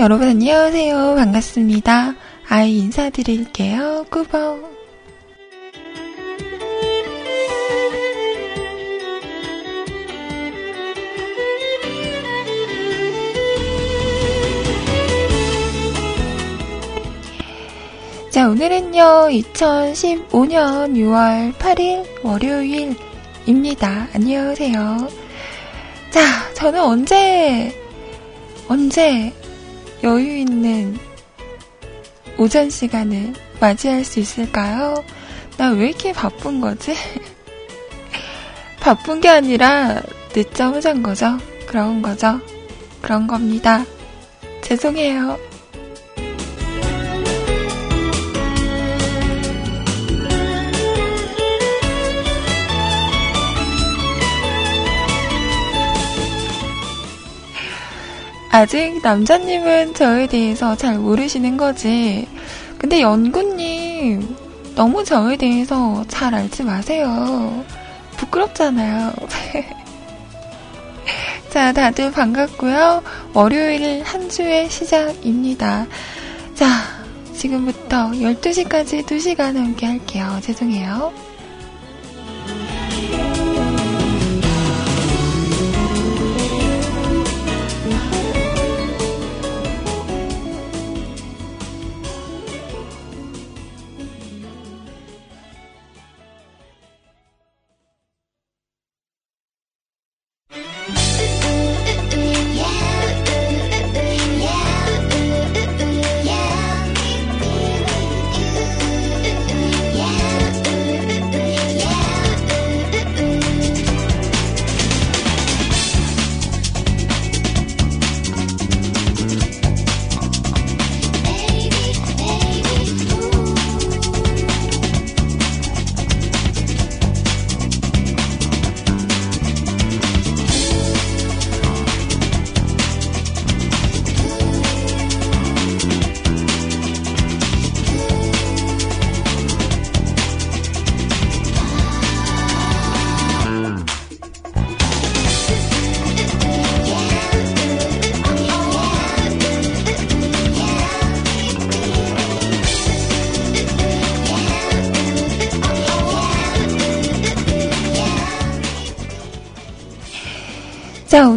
짠! 여러분 안녕하세요. 반갑습니다. 아이 인사드릴게요. 꾸벅. 자, 오늘은요, 2015년 6월 8일 월요일입니다. 안녕하세요. 자, 저는 언제, 언제 오전 시간을 맞이할 수 있을까요? 나 왜 이렇게 바쁜 거지? 바쁜 게 아니라 늦잠을 잔 거죠? 그런 거죠? 그런 겁니다. 죄송해요. 아직 남자님은 저에 대해서 잘 모르시는 거지. 근데 연구님, 너무 저에 대해서 잘 알지 마세요. 부끄럽잖아요. 자, 다들 반갑고요. 월요일 한 주의 시작입니다. 자, 지금부터 12시까지 2시간 함께 할게요. 죄송해요.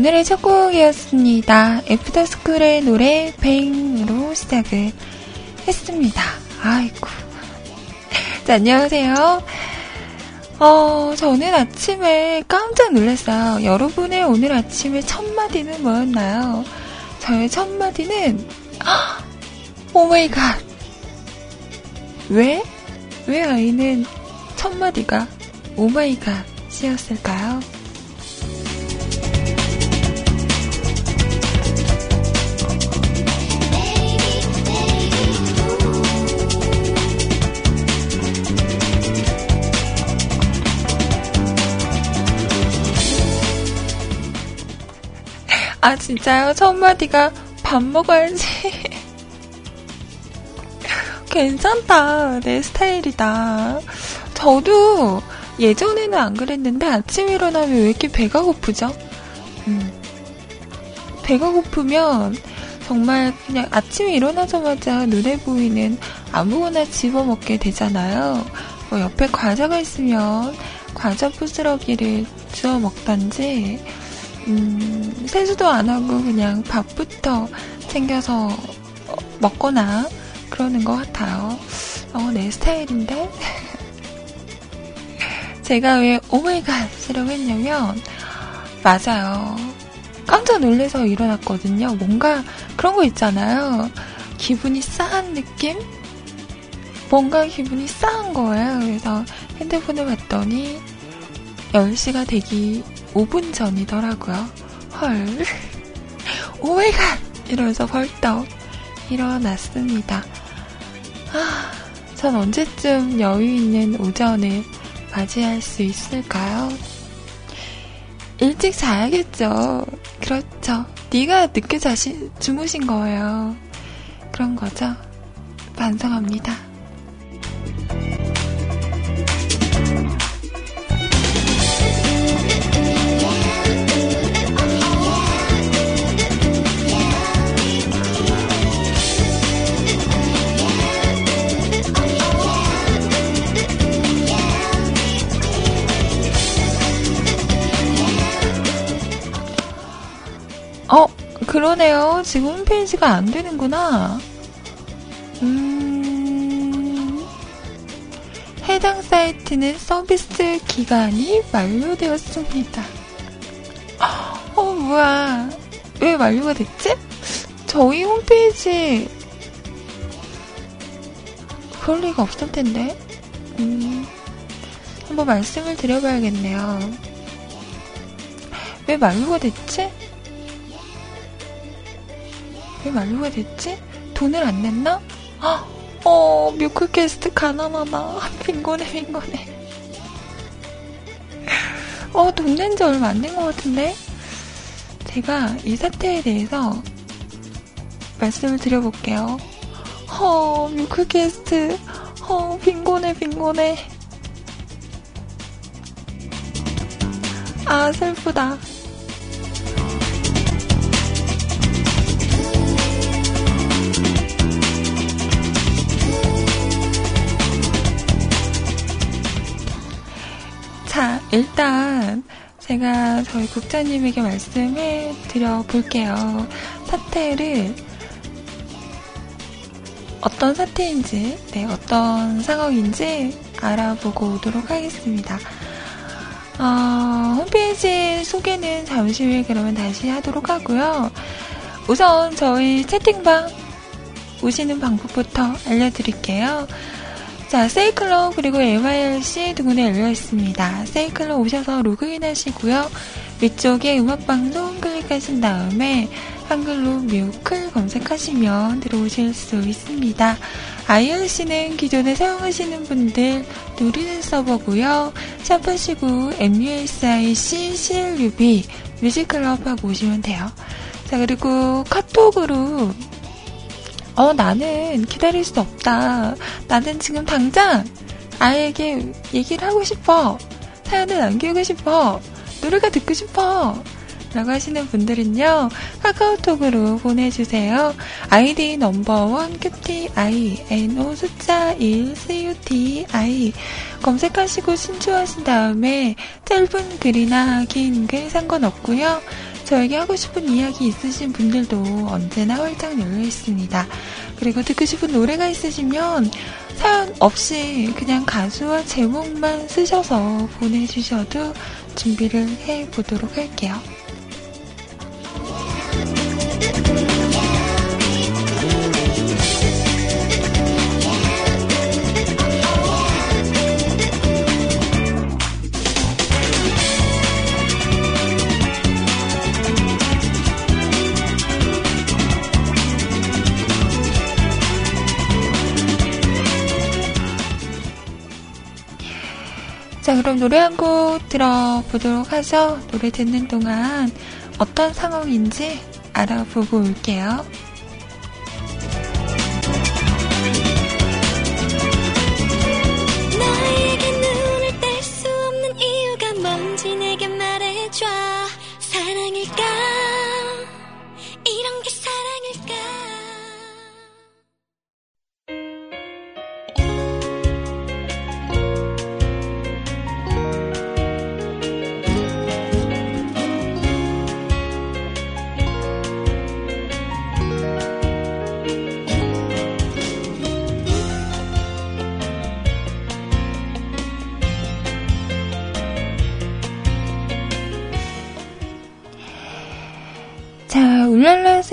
오늘의 첫 곡이었습니다. 애프터스쿨의 노래 Bang으로 시작을 했습니다. 아이고. 자, 안녕하세요. 어, 저는 아침에 깜짝 놀랐어요. 여러분의 오늘 아침의 첫 마디는 뭐였나요? 저의 첫 마디는, oh my god. 왜? 왜 아이는 첫 마디가 오마이갓이었을까요? 아, 진짜요? 첫 마디가 밥 먹어야지. 괜찮다. 내 스타일이다. 저도 예전에는 안 그랬는데 아침 일어나면 왜 이렇게 배가 고프죠? 음. 배가 고프면 정말 그냥 아침에 일어나자마자 눈에 보이는 아무거나 집어먹게 되잖아요. 뭐 옆에 과자가 있으면 과자 부스러기를 주워 먹던지 음, 세수도 안 하고 그냥 밥부터 챙겨서 먹거나 그러는 것 같아요. 어, 내 스타일인데? 제가 왜 오마이갓이라고 했냐면, 맞아요. 깜짝 놀래서 일어났거든요. 뭔가 그런 거 있잖아요. 기분이 싸한 느낌? 뭔가 기분이 싸한 거예요. 그래서 핸드폰을 봤더니 10시가 되기 5분 전이더라고요. 헐. Oh my god! 이러면서 벌떡 일어났습니다. 아, 전 언제쯤 여유 있는 오전을 맞이할 수 있을까요? 일찍 자야겠죠. 그렇죠. 네가 늦게 자시, 주무신 거예요. 그런 거죠. 반성합니다. 어, 그러네요. 지금 홈페이지가 안 되는구나. 음, 해당 사이트는 서비스 기간이 만료되었습니다. 어, 뭐야. 왜 만료가 됐지? 저희 홈페이지 그럴 리가 없을 텐데. 음, 한번 말씀을 드려봐야겠네요. 왜 만료가 됐지? 왜 만료가 됐지? 돈을 안 냈나? 어, 뮤클캐스트 가난하다. 빈곤해, 빈곤해. 어, 돈 낸 지 얼마 안 된 것 같은데? 제가 이 사태에 대해서 말씀을 드려볼게요. 허, 뮤클캐스트. 허, 빈곤해, 빈곤해. 아, 슬프다. 일단 제가 저희 국장님에게 말씀해 드려 볼게요. 사태를 어떤 사태인지, 네, 어떤 상황인지 알아보고 오도록 하겠습니다. 어, 홈페이지 소개는 잠시 후에 그러면 다시 하도록 하고요. 우선 저희 채팅방 오시는 방법부터 알려드릴게요. 자, 세이클럽 그리고 MIRC 두 군데 열려 있습니다. 세이클럽 오셔서 로그인 하시고요. 위쪽에 음악방송 클릭하신 다음에 한글로 뮤클 검색하시면 들어오실 수 있습니다. IRC는 기존에 사용하시는 분들 누리는 서버고요. 샵하시고 MUSIC CLUB 뮤직클럽 하고 오시면 돼요. 자 그리고 카톡으로 어 나는 기다릴 수 없다. 나는 지금 당장 아이에게 얘기를 하고 싶어. 사연을 남기고 싶어. 노래가 듣고 싶어. 라고 하시는 분들은요, 카카오톡으로 보내주세요. 아이디 넘버원 QTI, NO 숫자 1, CUTI 검색하시고 신청하신 다음에 짧은 글이나 긴 글 상관없고요. 저에게 하고 싶은 이야기 있으신 분들도 언제나 활짝 열려 있습니다. 그리고 듣고 싶은 노래가 있으시면 사연 없이 그냥 가수와 제목만 쓰셔서 보내주셔도 준비를 해 보도록 할게요. 그럼 노래 한 곡 들어보도록 하죠. 노래 듣는 동안 어떤 상황인지 알아보고 올게요. 울랄라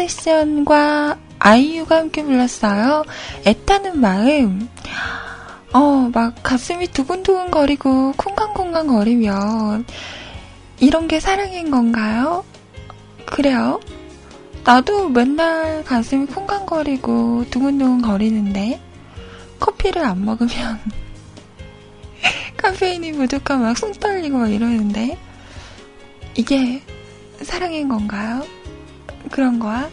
세션과 아이유가 함께 불렀어요. 애타는 마음. 어, 막 가슴이 두근두근 거리고 쿵쾅쿵쾅 거리면 이런 게 사랑인 건가요? 그래요? 나도 맨날 가슴이 쿵쾅거리고 두근두근 거리는데 커피를 안 먹으면 카페인이 부족하면 막손 떨리고 막 이러는데 이게 사랑인 건가요? 그런 거야?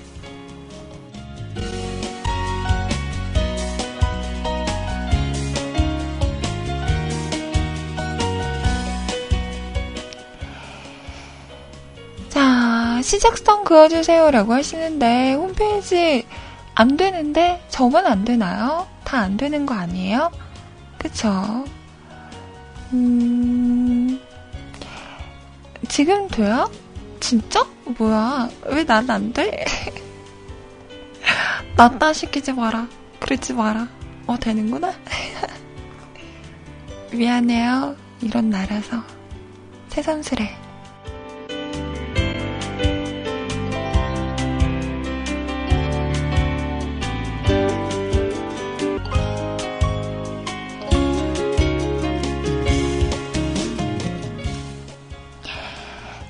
자, 시작선 그어주세요라고 하시는데, 홈페이지 안 되는데, 저만 안 되나요? 다 안 되는 거 아니에요? 그쵸? 음, 지금 돼요? 진짜? 뭐야? 왜 난 안 돼? 낫다 시키지 마라. 그러지 마라. 어, 되는구나? 미안해요. 이런 나라서. 새삼스레.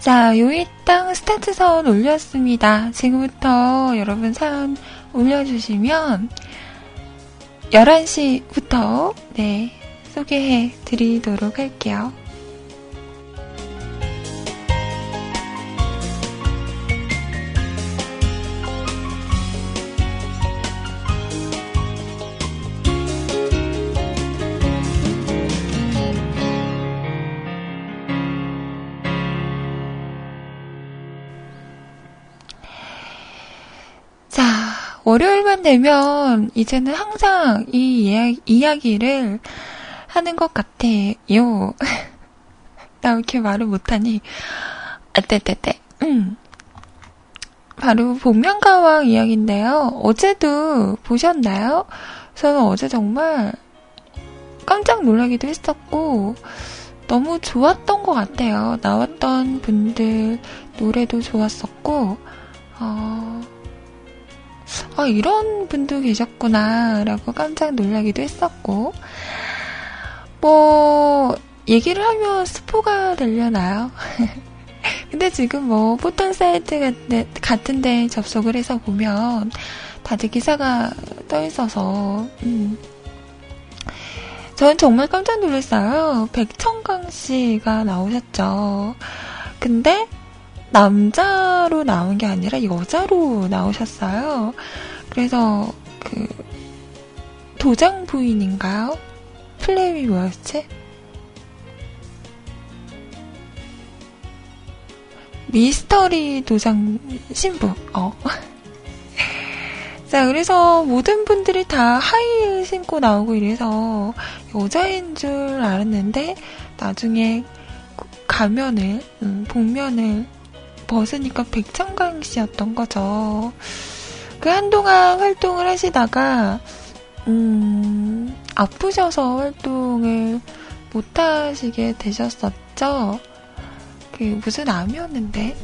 자, 요이땅 스타트 선 올렸습니다. 지금부터 여러분 사연 올려주시면 11시부터 네, 소개해 드리도록 할게요. 되면 이제는 항상 이 이야기, 이야기를 하는 것 같아요. 나 이렇게 말을 못하니. 아, 떼떼떼. 음. 바로 복면가왕 이야기인데요. 어제도 보셨나요? 저는 어제 정말 깜짝 놀라기도 했었고, 너무 좋았던 것 같아요. 나왔던 분들 노래도 좋았었고, 어, 아, 이런 분도 계셨구나, 라고 깜짝 놀라기도 했었고, 뭐, 얘기를 하면 스포가 되려나요? 근데 지금 뭐, 포털 사이트 같은 데 접속을 해서 보면, 다들 기사가 떠 있어서, 음. 저는 정말 깜짝 놀랐어요. 백청강 씨가 나오셨죠. 근데, 남자로 나온 게 아니라 여자로 나오셨어요. 그래서 그 도장 부인인가요? 플레임이 뭐였지? 미스터리 도장 신부. 어. 자, 그래서 모든 분들이 다 하이힐 신고 나오고 이래서 여자인 줄 알았는데 나중에 가면을, 음, 복면을 벗으니까 백창강 씨였던 거죠. 그 한동안 활동을 하시다가, 음, 아프셔서 활동을 못 하시게 되셨었죠. 그 무슨 암이었는데?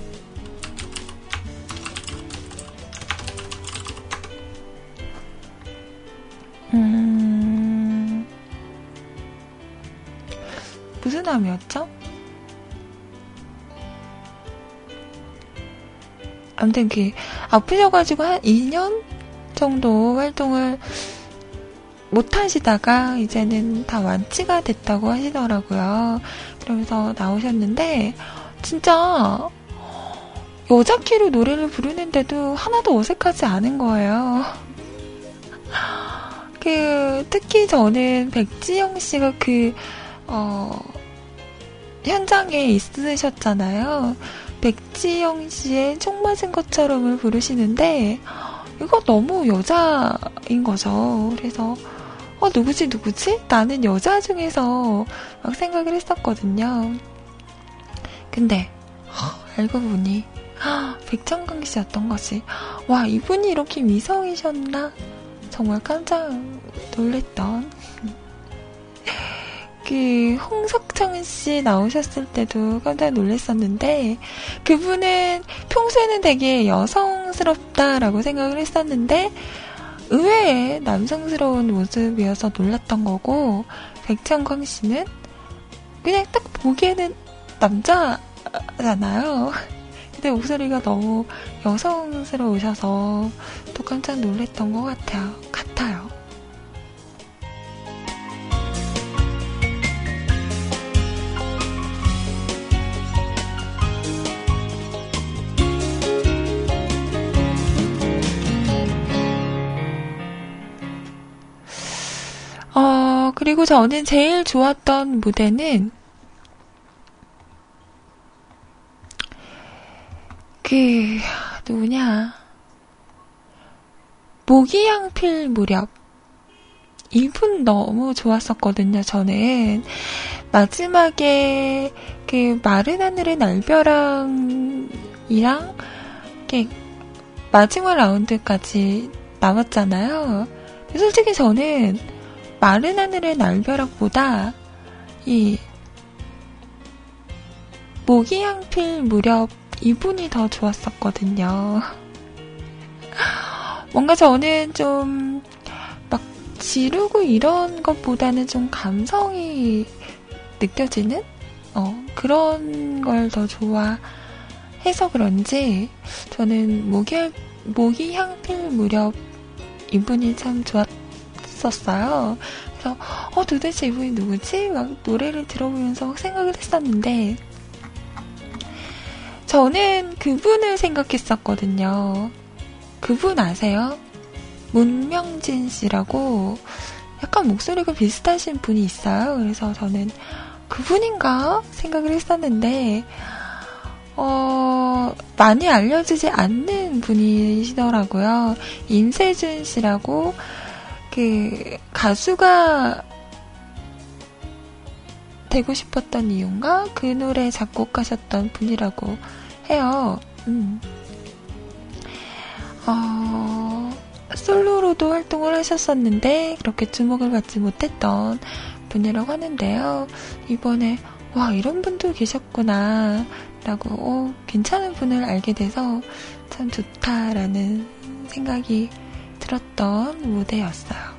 음, 무슨 암이었죠? 아무튼 그 아프셔가지고 한 2년 정도 활동을 못 하시다가 이제는 다 완치가 됐다고 하시더라고요. 그러면서 나오셨는데 진짜 여자 키로 노래를 부르는데도 하나도 어색하지 않은 거예요. 그 특히 저는 백지영 씨가 그 어, 현장에 있으셨잖아요. 백지영 씨의 총 맞은 것처럼을 부르시는데 이거 너무 여자인 거죠. 그래서 어 누구지 누구지? 나는 여자 중에서 막 생각을 했었거든요. 근데 어, 알고 보니 어, 백천강 씨였던 거지. 와 이분이 이렇게 미성이셨나? 정말 깜짝 놀랬던 그 홍석천 씨 나오셨을 때도 깜짝 놀랐었는데 그분은 평소에는 되게 여성스럽다라고 생각을 했었는데 의외의 남성스러운 모습이어서 놀랐던 거고 백창광 씨는 그냥 딱 보기에는 남자잖아요. 근데 목소리가 너무 여성스러우셔서 또 깜짝 놀랐던 것 같아요. 같아요. 그리고 저는 제일 좋았던 무대는 그 누구냐 모기향필 무렵 이분 너무 좋았었거든요. 저는 마지막에 그 마른 하늘의 날벼락 이랑 이렇게 마지막 라운드까지 남았잖아요. 솔직히 저는 마른 하늘의 날벼락보다 이 모기향필 무렵 이분이 더 좋았었거든요. 뭔가 저는 좀 막 지르고 이런 것보다는 좀 감성이 느껴지는 어, 그런 걸 더 좋아해서 그런지 저는 모기, 모기 향필 무렵 이분이 참 좋았 었어요. 그래서 어 도대체 이분이 누구지? 막 노래를 들어보면서 막 생각을 했었는데 저는 그분을 생각했었거든요. 그분 아세요? 문명진 씨라고 약간 목소리가 비슷하신 분이 있어요. 그래서 저는 그분인가 생각을 했었는데, 어, 많이 알려지지 않는 분이시더라고요. 임세준 씨라고, 그, 가수가 되고 싶었던 이유인가? 그 노래 작곡하셨던 분이라고 해요. 음. 어, 솔로로도 활동을 하셨었는데, 그렇게 주목을 받지 못했던 분이라고 하는데요. 이번에, 와, 이런 분도 계셨구나. 라고, 어, 괜찮은 분을 알게 돼서 참 좋다라는 생각이 들었던 무대였어요.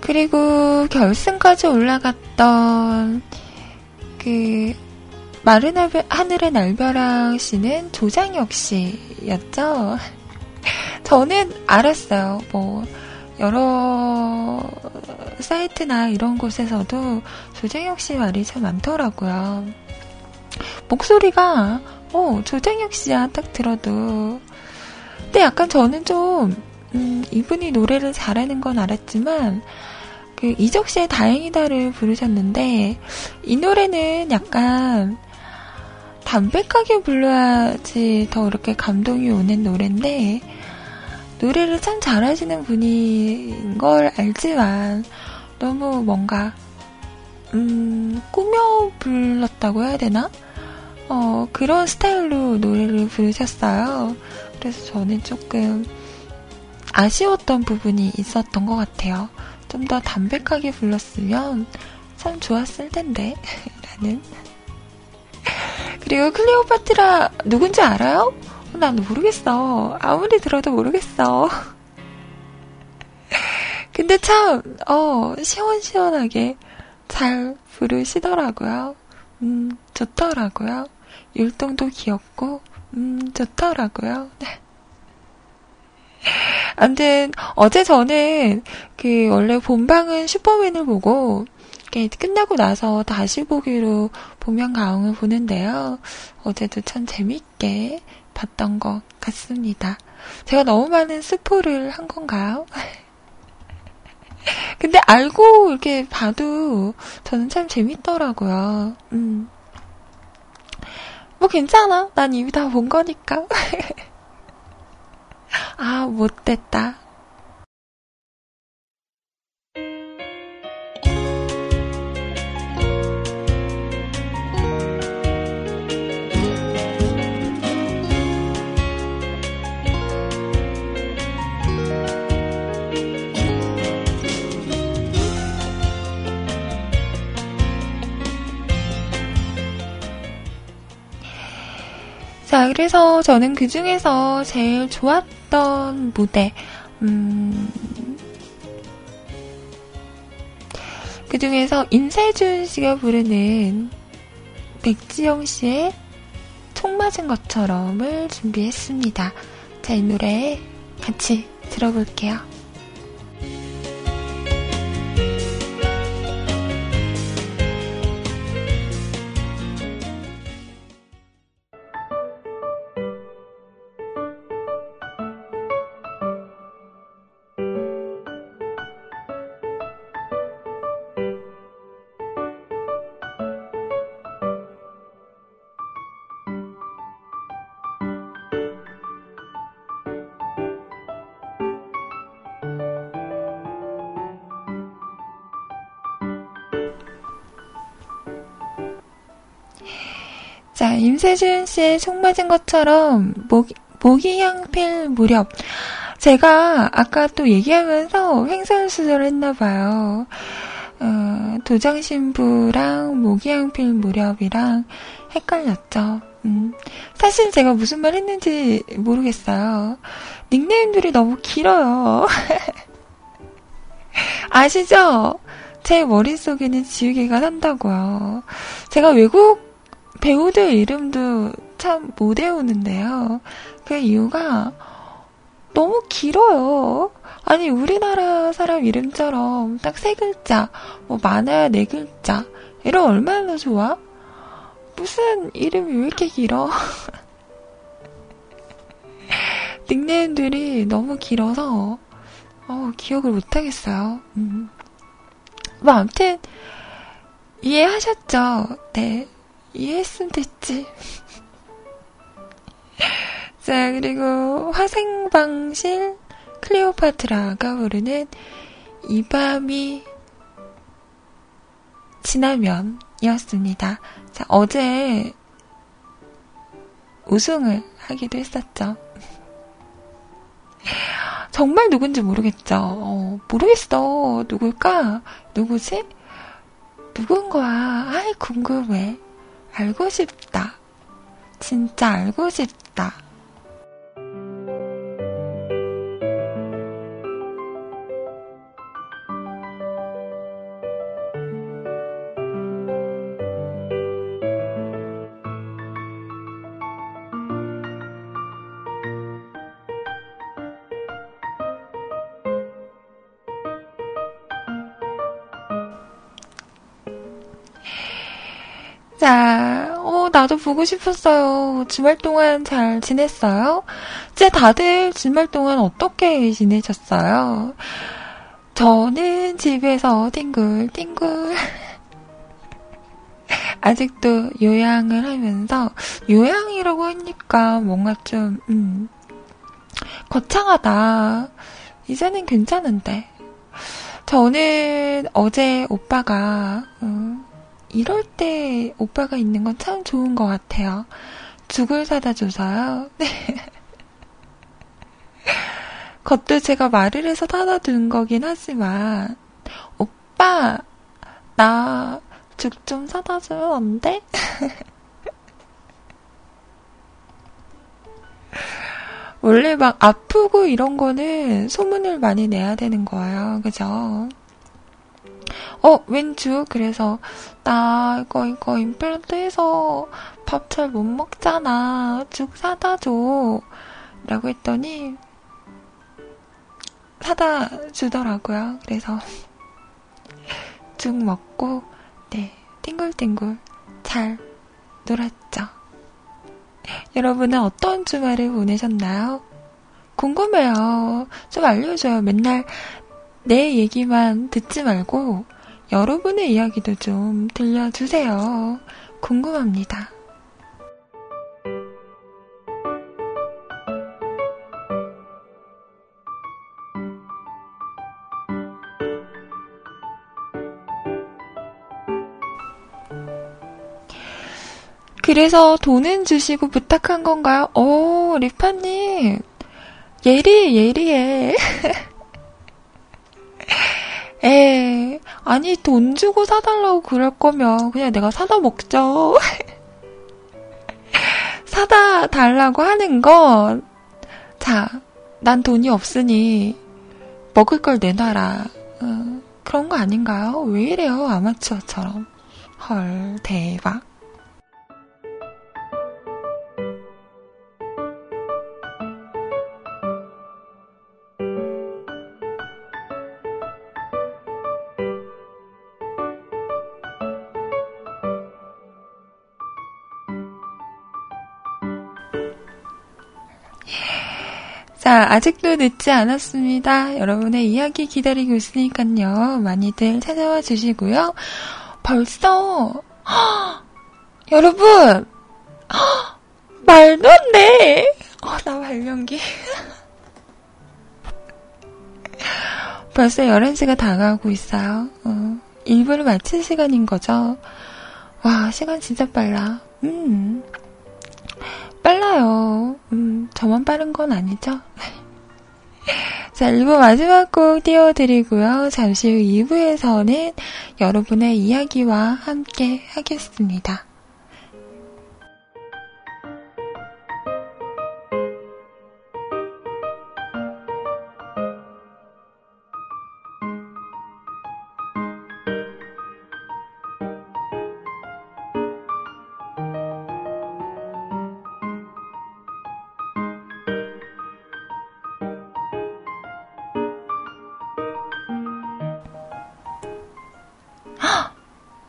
그리고 결승까지 올라갔던 그 마른 하늘의 날벼락 씨는 조장혁 씨였죠. 저는 알았어요. 뭐 여러 사이트나 이런 곳에서도 조장혁 씨 말이 참 많더라고요. 목소리가 어 조장혁 씨야 딱 들어도 근데 약간 저는 좀 음, 이분이 노래를 잘하는 건 알았지만 그 이적 씨의 다행이다를 부르셨는데 이 노래는 약간 담백하게 불러야지 더 이렇게 감동이 오는 노래인데 노래를 참 잘하시는 분인 걸 알지만 너무 뭔가 음 꾸며 불렀다고 해야 되나? 어 그런 스타일로 노래를 부르셨어요. 그래서 저는 조금 아쉬웠던 부분이 있었던 것 같아요. 좀 더 담백하게 불렀으면 참 좋았을 텐데. 라는. 그리고 클레오파트라 누군지 알아요? 난 모르겠어. 아무리 들어도 모르겠어. 근데 참, 어, 시원시원하게 잘 부르시더라고요. 음, 좋더라고요. 율동도 귀엽고, 음, 좋더라고요. 아무튼 어제 저는 그 원래 본방은 슈퍼맨을 보고 끝나고 나서 다시 보기로 보면 가웅을 보는데요. 어제도 참 재밌게 봤던 것 같습니다. 제가 너무 많은 스포를 한 건가요? 근데 알고 이렇게 봐도 저는 참 재밌더라고요. 음. 뭐 괜찮아. 난 이미 다 본 거니까. 아, 못됐다. 자, 그래서 저는 그 중에서 제일 좋았던 무대, 음, 그 중에서 임세준 씨가 부르는 백지영 씨의 총 맞은 것처럼을 준비했습니다. 자, 이 노래 같이 들어볼게요. 자, 임세준 씨의 총 맞은 것처럼 모, 모기향 필 무렵. 제가 아까 또 얘기하면서 횡설수설 했나봐요. 어, 도장신부랑 모기향 필 무렵이랑 헷갈렸죠. 음, 사실 제가 무슨 말 했는지 모르겠어요. 닉네임들이 너무 길어요. 아시죠? 제 머릿속에는 지우개가 산다고요. 제가 외국 배우들 이름도 참 못 외우는데요. 그 이유가 너무 길어요. 아니, 우리나라 사람 이름처럼 딱 세 글자, 뭐 많아야 네 글자. 이런 얼마나 좋아? 무슨 이름이 왜 이렇게 길어? 닉네임들이 너무 길어서, 어, 기억을 못하겠어요. 음. 뭐, 아무튼, 이해하셨죠? 네. 이해했으면 됐지. 자, 그리고 화생방실 클레오파트라가 부르는 이 밤이 지나면 이었습니다. 자, 어제 우승을 하기도 했었죠. 정말 누군지 모르겠죠. 어, 모르겠어. 누굴까? 누구지? 누군 거야? 아이, 궁금해. 알고 싶다. 진짜 알고 싶다. 자, 어, 나도 보고 싶었어요. 주말 동안 잘 지냈어요? 이제 다들 주말 동안 어떻게 지내셨어요? 저는 집에서 띵글띵글 아직도 요양을 하면서 요양이라고 하니까 뭔가 좀 음, 거창하다. 이제는 괜찮은데. 저는 어제 오빠가 음, 이럴 때 오빠가 있는 건 참 좋은 것 같아요. 죽을 사다 줘서요. 네. 그것도 제가 말을 해서 사다 둔 거긴 하지만, 오빠, 나 죽 좀 사다 주면 안 돼? 원래 막 아프고 이런 거는 소문을 많이 내야 되는 거예요. 그죠? 어, 왼주? 그래서, 나 이거, 이거 임플란트 해서 밥 잘 못 먹잖아. 죽 사다 줘. 라고 했더니, 사다 주더라고요. 그래서, 죽 먹고, 네, 띵글띵글 잘 놀았죠. 여러분은 어떤 주말을 보내셨나요? 궁금해요. 좀 알려줘요. 맨날 내 얘기만 듣지 말고 여러분의 이야기도 좀 들려주세요. 궁금합니다. 그래서 돈은 주시고 부탁한 건가요? 오, 리파님. 예리, 예리해. 에, 아니, 돈 주고 사달라고 그럴 거면 그냥 내가 사다 먹죠. 사다 달라고 하는 건, 자, 난 돈이 없으니 먹을 걸 내놔라. 어, 그런 거 아닌가요? 왜 이래요, 아마추어처럼. 헐, 대박. 자, 아직도 늦지 않았습니다. 여러분의 이야기 기다리고 있으니까요. 많이들 찾아와 주시고요. 벌써, 허, 여러분, 허, 말도 안 돼. 어, 나 발연기. 벌써 11시가 다가오고 있어요. 어, 일부를 마칠 시간인 거죠. 와, 시간 진짜 빨라. 음. 빨라요. 음, 저만 빠른 건 아니죠? 자, 1부 마지막 곡 띄워드리고요. 잠시 후 2부에서는 여러분의 이야기와 함께 하겠습니다.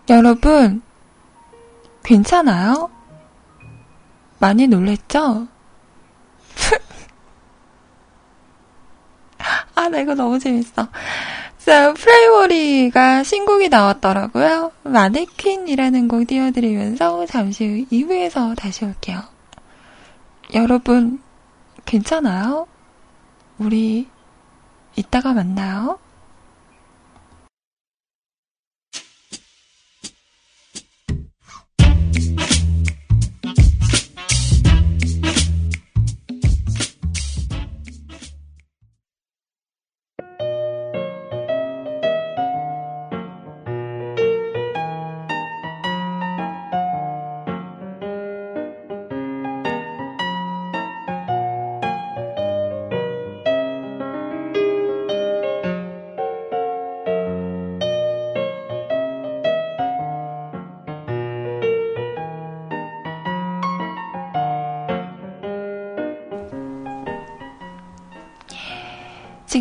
여러분, 괜찮아요? 많이 놀랬죠? 아, 나 이거 너무 재밌어. 자, 프라이머리가 신곡이 나왔더라고요. 마네퀸이라는 곡 띄워드리면서 잠시 후 2부에서 다시 올게요. 여러분, 괜찮아요? 우리 이따가 만나요.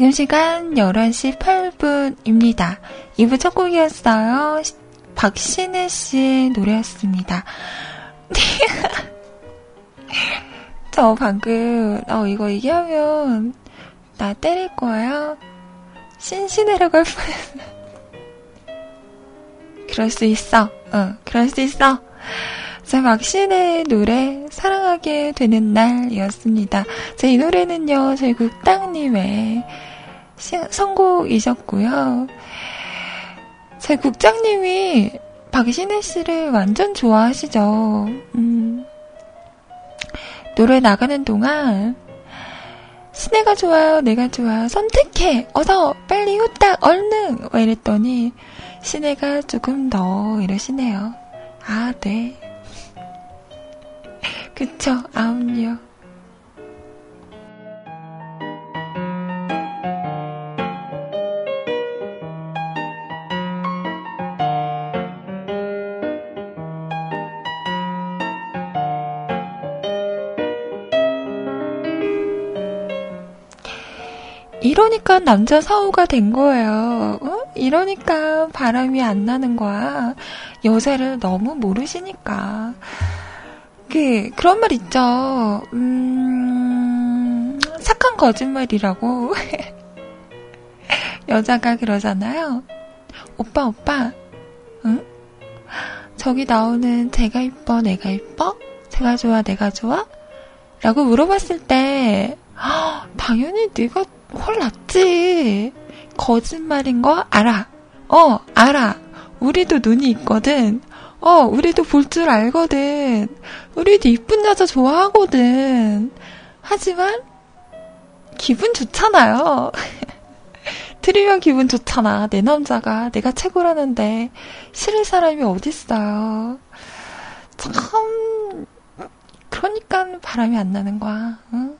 지금 시간 11시 8분입니다. 2부 첫 곡이었어요. 박신혜 씨의 노래였습니다. 저 방금, 어, 이거 얘기하면, 나 때릴 거예요? 신신혜라고 할 뻔했어. 그럴 수 있어. 어, 그럴 수 있어. 자, 막신의 노래, 사랑하게 되는 날이었습니다. 자, 이 노래는요, 저희 국장님의 선곡이셨고요. 제 국장님이 박신혜 씨를 완전 좋아하시죠. 음, 노래 나가는 동안 신혜가 좋아요, 내가 좋아, 선택해, 어서, 빨리 후딱, 얼른! 와 이랬더니 신혜가 조금 더 이러시네요. 아, 네. 그쵸, 아음요. 이러니까 남자 사후가 된 거예요. 어? 이러니까 바람이 안 나는 거야. 여자를 너무 모르시니까. 그, 그런 말 있죠. 음, 착한 거짓말이라고. 여자가 그러잖아요. 오빠, 오빠, 응? 저기 나오는 제가 이뻐, 내가 이뻐? 제가 좋아, 내가 좋아? 라고 물어봤을 때, 당연히 네가 훨 낫지. 거짓말인 거 알아. 어, 알아. 우리도 눈이 있거든. 어, 우리도 볼 줄 알거든. 우리도 이쁜 여자 좋아하거든. 하지만, 기분 좋잖아요. 들으면 기분 좋잖아. 내 남자가 내가 최고라는데, 싫을 사람이 어딨어요. 참, 그러니까 바람이 안 나는 거야. 응?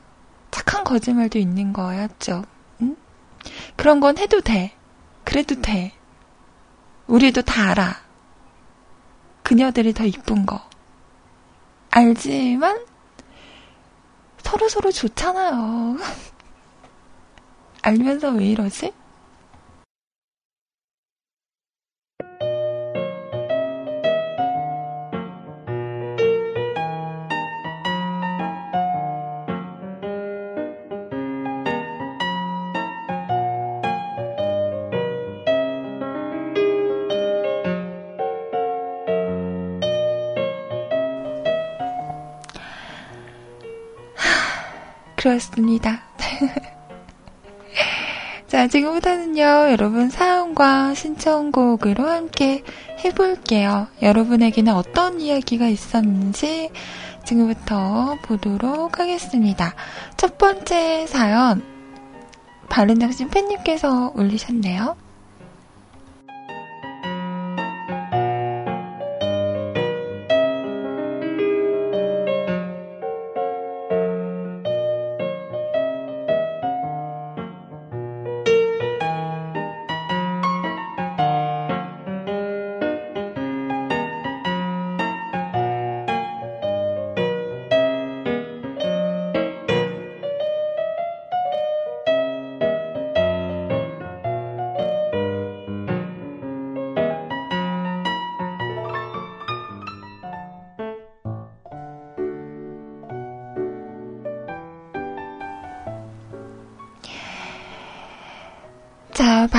착한 거짓말도 있는 거였죠. 응? 그런 건 해도 돼. 그래도 돼. 우리도 다 알아. 그녀들이 더 이쁜 거. 알지만 서로서로 좋잖아요. 알면서 왜 이러지? 그렇습니다. 자, 지금부터는요, 여러분 사연과 신청곡으로 함께 해볼게요. 여러분에게는 어떤 이야기가 있었는지 지금부터 보도록 하겠습니다. 첫 번째 사연, 바른정신 팬님께서 올리셨네요.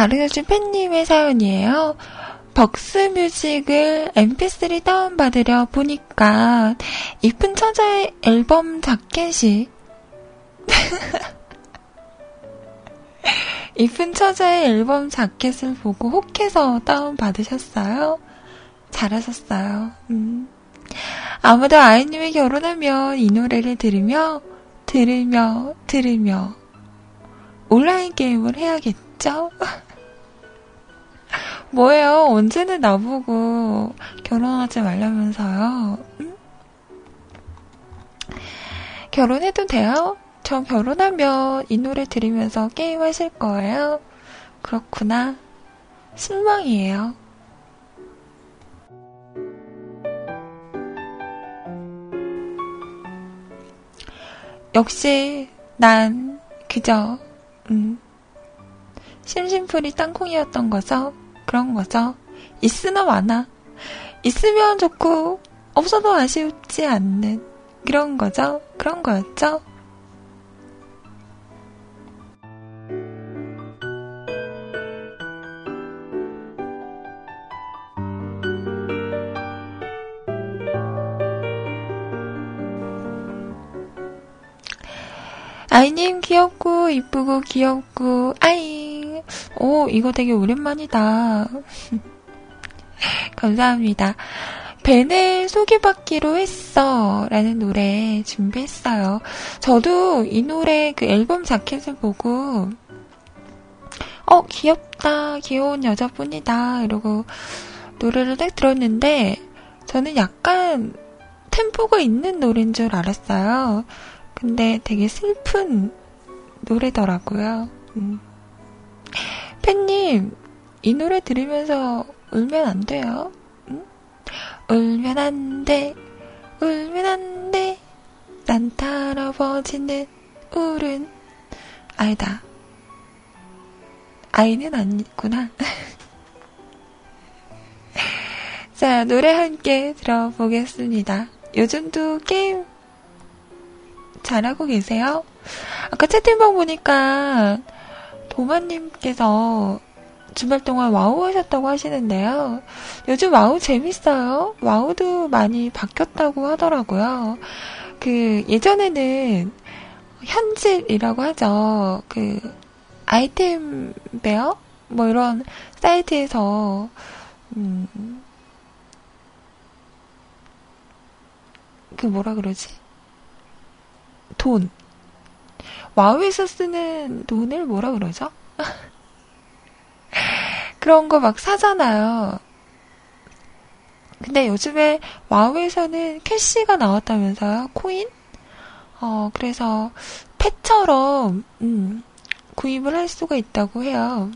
자, 바르여준 팬님의 사연이에요. 벅스 뮤직을 mp3 다운받으려 보니까 이쁜 처자의 앨범 자켓이 이쁜 처자의 앨범 자켓을 보고 혹해서 다운받으셨어요? 잘하셨어요. 음. 아무도 아이님이 결혼하면 이 노래를 들으며, 들으며, 들으며, 온라인 게임을 해야겠죠? 뭐예요? 언제는 나보고 결혼하지 말라면서요? 응? 결혼해도 돼요? 저 결혼하면 이 노래 들으면서 게임하실 거예요? 그렇구나. 실망이에요. 역시 난 그저 음, 심심풀이 땅콩이었던 거죠. 그런 거죠. 있으나 마나. 있으면 좋고 없어도 아쉽지 않는 그런 거죠. 그런 거였죠. 아이님 귀엽고 이쁘고 귀엽고 아잉 오 이거 되게 오랜만이다. 감사합니다. 벤을 소개받기로 했어. 라는 노래 준비했어요. 저도 이 노래 그 앨범 자켓을 보고 어 귀엽다 귀여운 여자분이다 이러고 노래를 딱 들었는데 저는 약간 템포가 있는 노래인 줄 알았어요. 근데 되게 슬픈 노래더라고요. 음. 팬님, 이 노래 들으면서 울면 안 돼요. 음? 울면 안 돼, 울면 안 돼. 난타아버지는 울은 아니다. 아이는 아니구나. 자, 노래 함께 들어보겠습니다. 요즘도 게임 잘하고 계세요? 아까 채팅방 보니까 도마님께서 주말 동안 와우 하셨다고 하시는데요. 요즘 와우 재밌어요. 와우도 많이 바뀌었다고 하더라고요. 그 예전에는 현질이라고 하죠. 그 아이템 베어 뭐 이런 사이트에서 음, 그 뭐라 그러지? 돈. 와우에서 쓰는 돈을 뭐라 그러죠? 그런 거 막 사잖아요. 근데 요즘에 와우에서는 캐시가 나왔다면서요? 코인? 어, 그래서 펫처럼, 음, 구입을 할 수가 있다고 해요.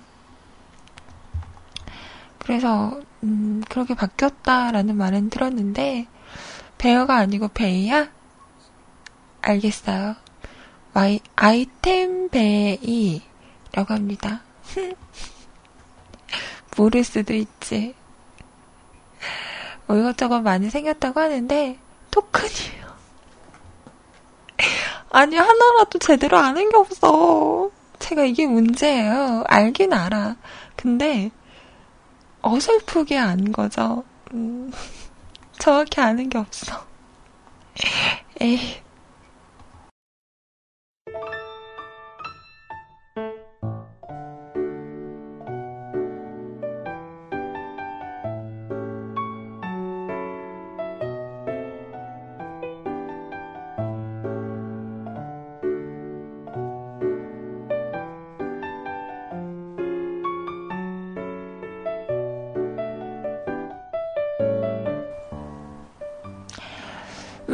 그래서, 음, 그렇게 바뀌었다라는 말은 들었는데, 베어가 아니고 베이야? 알겠어요. 와이, 아이템 베이라고 합니다. 모를 수도 있지. 뭐 이것저것 많이 생겼다고 하는데, 토큰이에요. 아니, 하나라도 제대로 아는 게 없어. 제가 이게 문제예요. 알긴 알아. 근데, 어설프게 안 거죠. 음, 정확히 아는 게 없어. 에이.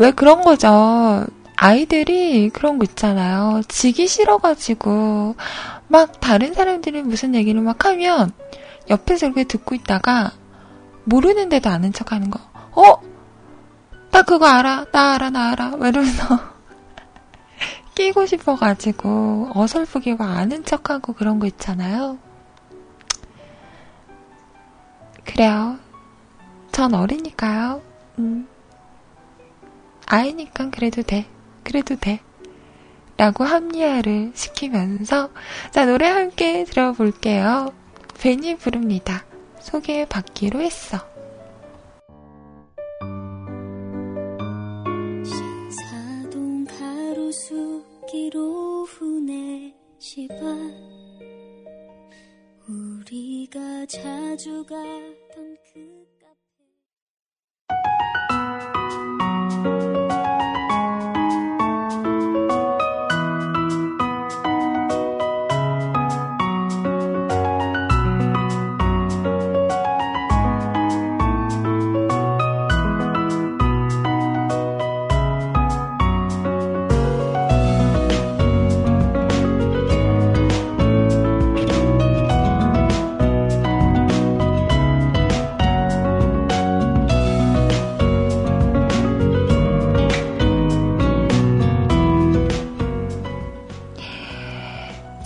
왜 그런 거죠? 아이들이 그런 거 있잖아요. 지기 싫어가지고, 막 다른 사람들이 무슨 얘기를 막 하면, 옆에서 이렇게 듣고 있다가, 모르는데도 아는 척 하는 거. 어? 나 그거 알아. 나 알아, 나 알아. 이러면서. 끼고 싶어가지고, 어설프게 막 아는 척하고 그런 거 있잖아요. 그래요. 전 어리니까요. 음. 아이니까 그래도 돼. 그래도 돼. 라고 합리화를 시키면서 자 노래 함께 들어볼게요. 벤이 부릅니다. 소개받기로 했어. 신사동 가로수길 오후 4시 반 우리가 자주 가던 그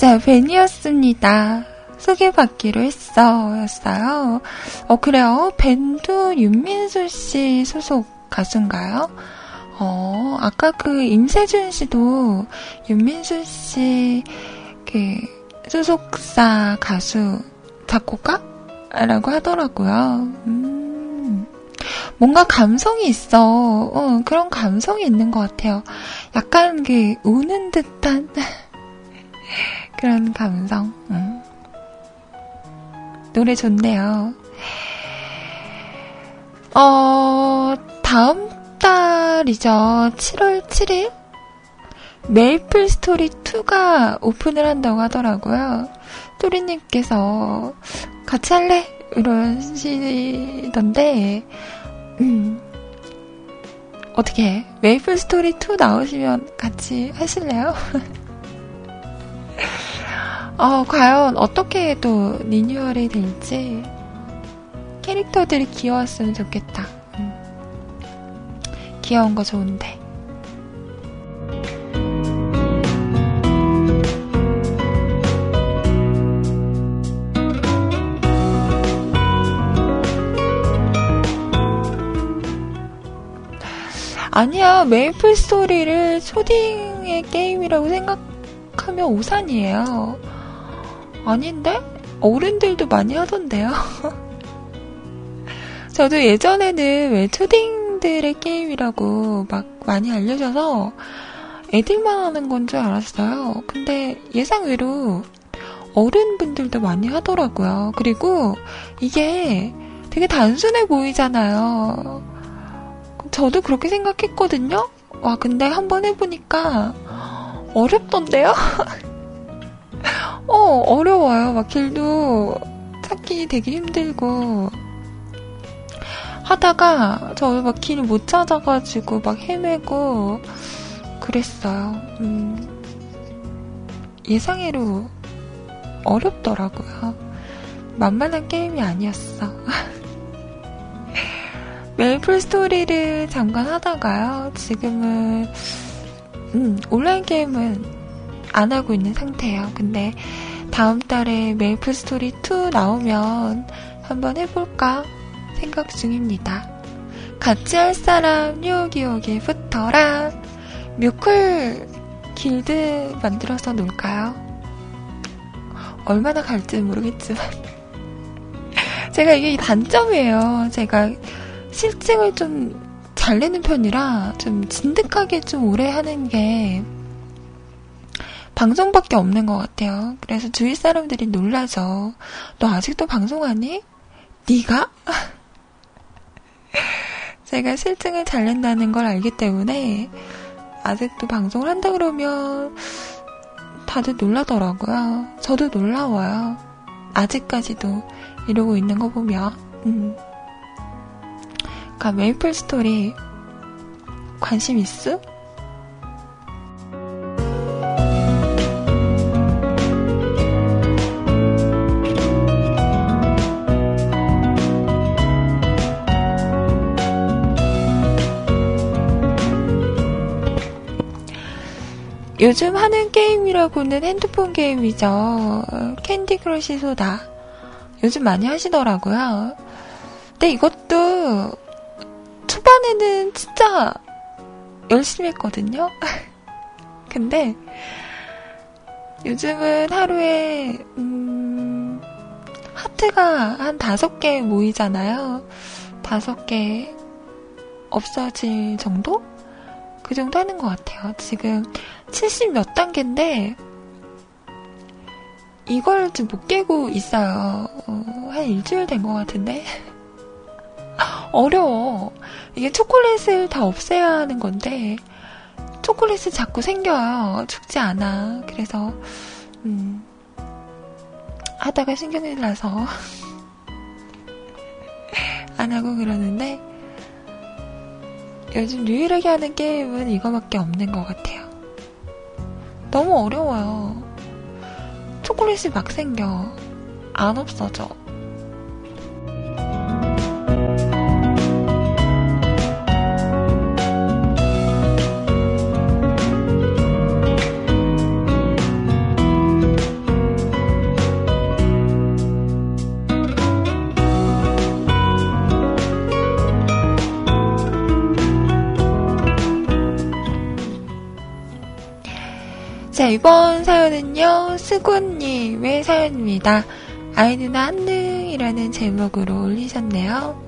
자, 벤이었습니다. 소개받기로 했어. 였어요. 어, 그래요. 밴도 윤민수 씨 소속 가수인가요? 어, 아까 그 임세준 씨도 윤민수 씨 그 소속사 가수 작곡가? 라고 하더라고요. 음, 뭔가 감성이 있어. 어, 그런 감성이 있는 것 같아요. 약간 그 우는 듯한 그런 감성. 음. 노래 좋네요. 어, 다음 달이죠. 7월 7일? 메이플 스토리 2가 오픈을 한다고 하더라고요. 토리님께서 같이 할래? 이러시던데, 음, 어떻게, 메이플 스토리 2 나오시면 같이 하실래요? 어, 과연 어떻게 또 리뉴얼이 될지 캐릭터들이 귀여웠으면 좋겠다. 음. 귀여운 거 좋은데. 아니야, 메이플 스토리를 초딩의 게임이라고 생각 하면 오산이에요. 아닌데? 어른들도 많이 하던데요? 저도 예전에는 왜 초딩들의 게임이라고 막 많이 알려져서 애들만 하는 건 줄 알았어요. 근데 예상외로 어른분들도 많이 하더라고요. 그리고 이게 되게 단순해 보이잖아요. 저도 그렇게 생각했거든요? 와, 근데 한번 해보니까 어렵던데요? 어, 어려워요. 막 길도 찾기 되게 힘들고. 하다가 저 막 길 못 찾아가지고 막 헤매고 그랬어요. 음, 예상외로 어렵더라고요. 만만한 게임이 아니었어. 메이플 스토리를 잠깐 하다가요. 지금은 음, 온라인 게임은 안 하고 있는 상태예요. 근데 다음 달에 메이플 스토리 2 나오면 한번 해볼까 생각 중입니다. 같이 할 사람 여기 붙어라. 뮤클 길드 만들어서 놀까요? 얼마나 갈지 모르겠지만 제가 이게 단점이에요. 제가 실증을 좀 잘 내는 편이라 좀 진득하게 좀 오래 하는 게 방송밖에 없는 것 같아요. 그래서 주위 사람들이 놀라죠. 너 아직도 방송하니? 네가? 제가 실증을 잘 낸다는 걸 알기 때문에 아직도 방송을 한다 그러면 다들 놀라더라고요. 저도 놀라워요. 아직까지도 이러고 있는 거 보면. 음. 그러니까 메이플 스토리 관심 있어? 요즘 하는 게임이라고는 핸드폰 게임이죠. 캔디 크러쉬 소다. 요즘 많이 하시더라고요. 근데 이것도 초반에는 진짜 열심히 했거든요. 근데 요즘은 하루에 음, 하트가 한 다섯 개 모이잖아요. 다섯 개 없어질 정도? 그 정도 하는 것 같아요. 지금 70 몇 단계인데, 이걸 좀못 깨고 있어요. 어, 한 일주일 된 것 같은데. 어려워. 이게 초콜릿을 다 없애야 하는 건데, 초콜릿이 자꾸 생겨요. 죽지 않아. 그래서, 음, 하다가 신경이 나서, 안 하고 그러는데, 요즘 유일하게 하는 게임은 이거밖에 없는 것 같아요. 너무 어려워요. 초콜릿이 막 생겨. 안 없어져. 자, 이번 사연은요, 스군님의 사연입니다. 아이는 한능이라는 제목으로 올리셨네요.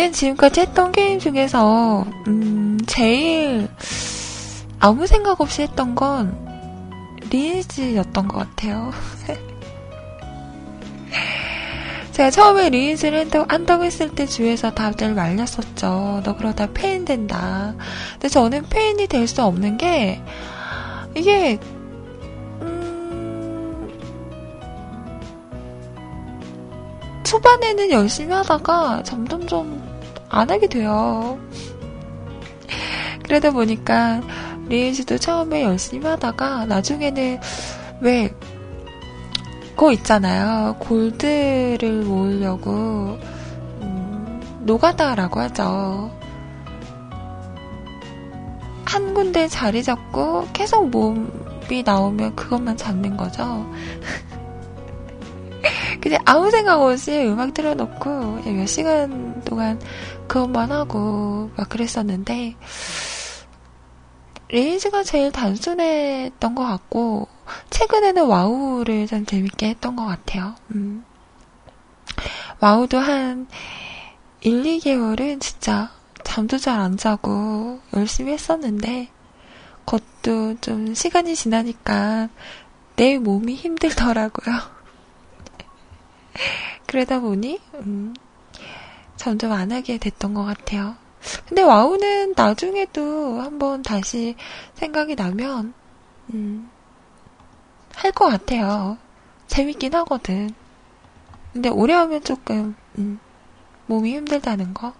저는 지금까지 했던 게임 중에서 음, 제일 아무 생각 없이 했던 건 리니지였던 것 같아요. 제가 처음에 리니지를 한다고 했을 때 주위에서 다들 말렸었죠. 너 그러다 폐인 된다. 근데 저는 폐인이 될 수 없는 게 이게 초반에는 열심히 하다가 점점 좀 안 하게 돼요. 그러다 보니까 리은 씨도 처음에 열심히 하다가 나중에는 왜 그거 있잖아요. 골드를 모으려고 음, 노가다라고 하죠. 한 군데 자리 잡고 계속 몸이 나오면 그것만 잡는 거죠. 그냥 아무 생각 없이 음악 틀어놓고 몇 시간 동안 그것만 하고 막 그랬었는데 레이즈가 제일 단순했던 것 같고 최근에는 와우를 좀 재밌게 했던 것 같아요. 음. 와우도 한 1, 2개월은 진짜 잠도 잘 안 자고 열심히 했었는데 그것도 좀 시간이 지나니까 내 몸이 힘들더라고요. 그러다 보니 음, 점점 안 하게 됐던 것 같아요. 근데 와우는 나중에도 한번 다시 생각이 나면 음, 할 것 같아요. 재밌긴 하거든. 근데 오래 하면 조금 음, 몸이 힘들다는 거.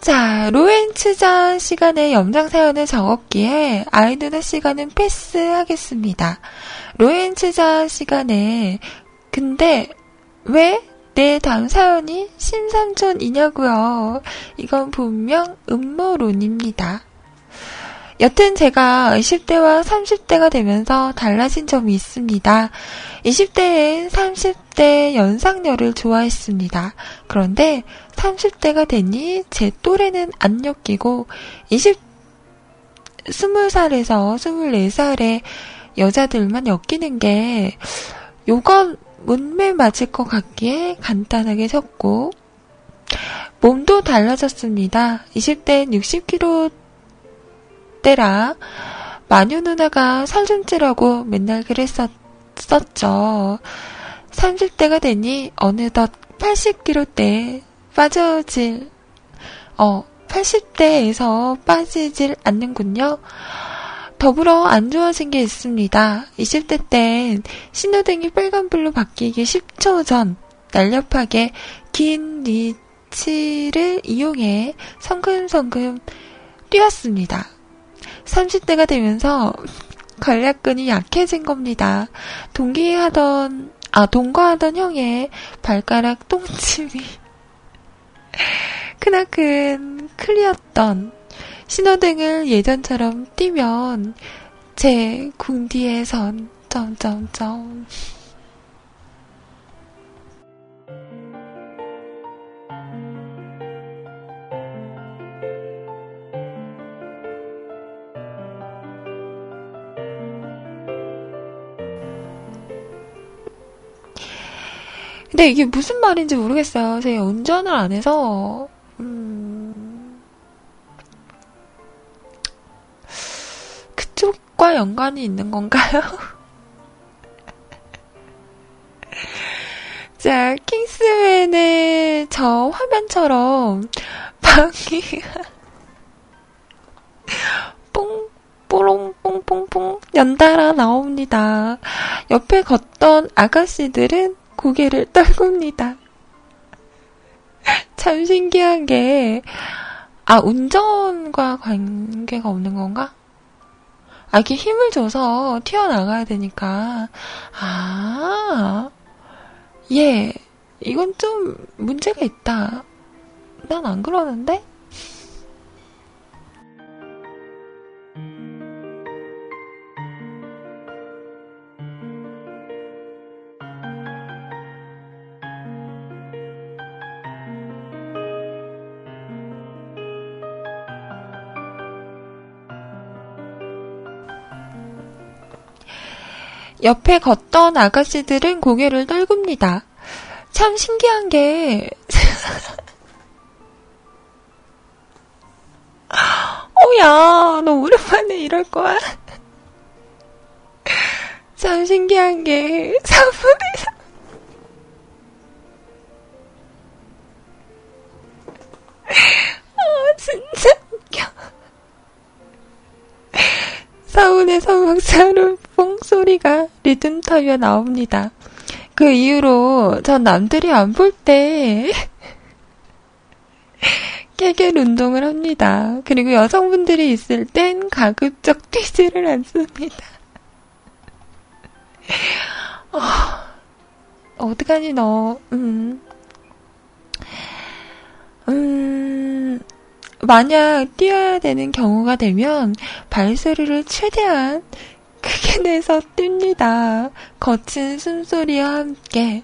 자, 로엔츠전 시간에 염장 사연을 적었기에 아이누나 시간은 패스하겠습니다. 로엔츠전 시간에 근데 왜 내 다음 사연이 심삼촌이냐고요. 이건 분명 음모론입니다. 여튼 제가 20대와 30대가 되면서 달라진 점이 있습니다. 20대엔 30대 연상녀를 좋아했습니다. 그런데 30대가 되니 제 또래는 안 엮이고 20, 20살에서 24살의 여자들만 엮이는 게 요건 문매 맞을 것 같기에 간단하게 섞고 몸도 달라졌습니다. 20대엔 60kg 대라 마녀 누나가 살좀 찌라고 맨날 그랬었죠. 30대가 되니 어느덧 80kg대 빠져질, 어, 80대에서 빠지질 않는군요. 더불어 안 좋아진 게 있습니다. 20대 땐 신호등이 빨간불로 바뀌기 10초 전 날렵하게 긴 리치를 이용해 성금성금 뛰었습니다. 30대가 되면서 관략근이 약해진 겁니다. 동기하던, 아, 동거하던 형의 발가락 똥침이 크나큰 클리었던 신호등을 예전처럼 띄면 제 궁디에선 점점점 근데 이게 무슨 말인지 모르겠어요. 제가 운전을 안 해서, 음, 그쪽과 연관이 있는 건가요? 자, 킹스맨의 저 화면처럼 방이 뽕, 뽀롱, 뽕 뽕 뽕 연달아 나옵니다. 옆에 걷던 아가씨들은 고개를 떨굽니다. 참 신기한 게, 아, 운전과 관계가 없는 건가? 아, 이게 힘을 줘서 튀어나가야 되니까. 아, 예, 이건 좀 문제가 있다. 난 안 그러는데? 옆에 걷던 아가씨들은 고개를 떨굽니다. 참 신기한 게, 어, 야, 너 오랜만에 이럴 거야? 참 신기한 게, 사분에서, 아, 진짜 웃겨. 사운에서 막사로 뽕소리가 리듬 타며 나옵니다. 그 이후로 전 남들이 안 볼 때 깨겔 운동을 합니다. 그리고 여성분들이 있을 땐 가급적 뛰지를 않습니다. 어, 어떡하니 너, 음. 음, 만약 뛰어야 되는 경우가 되면 발소리를 최대한 크게 내서 띱니다. 거친 숨소리와 함께.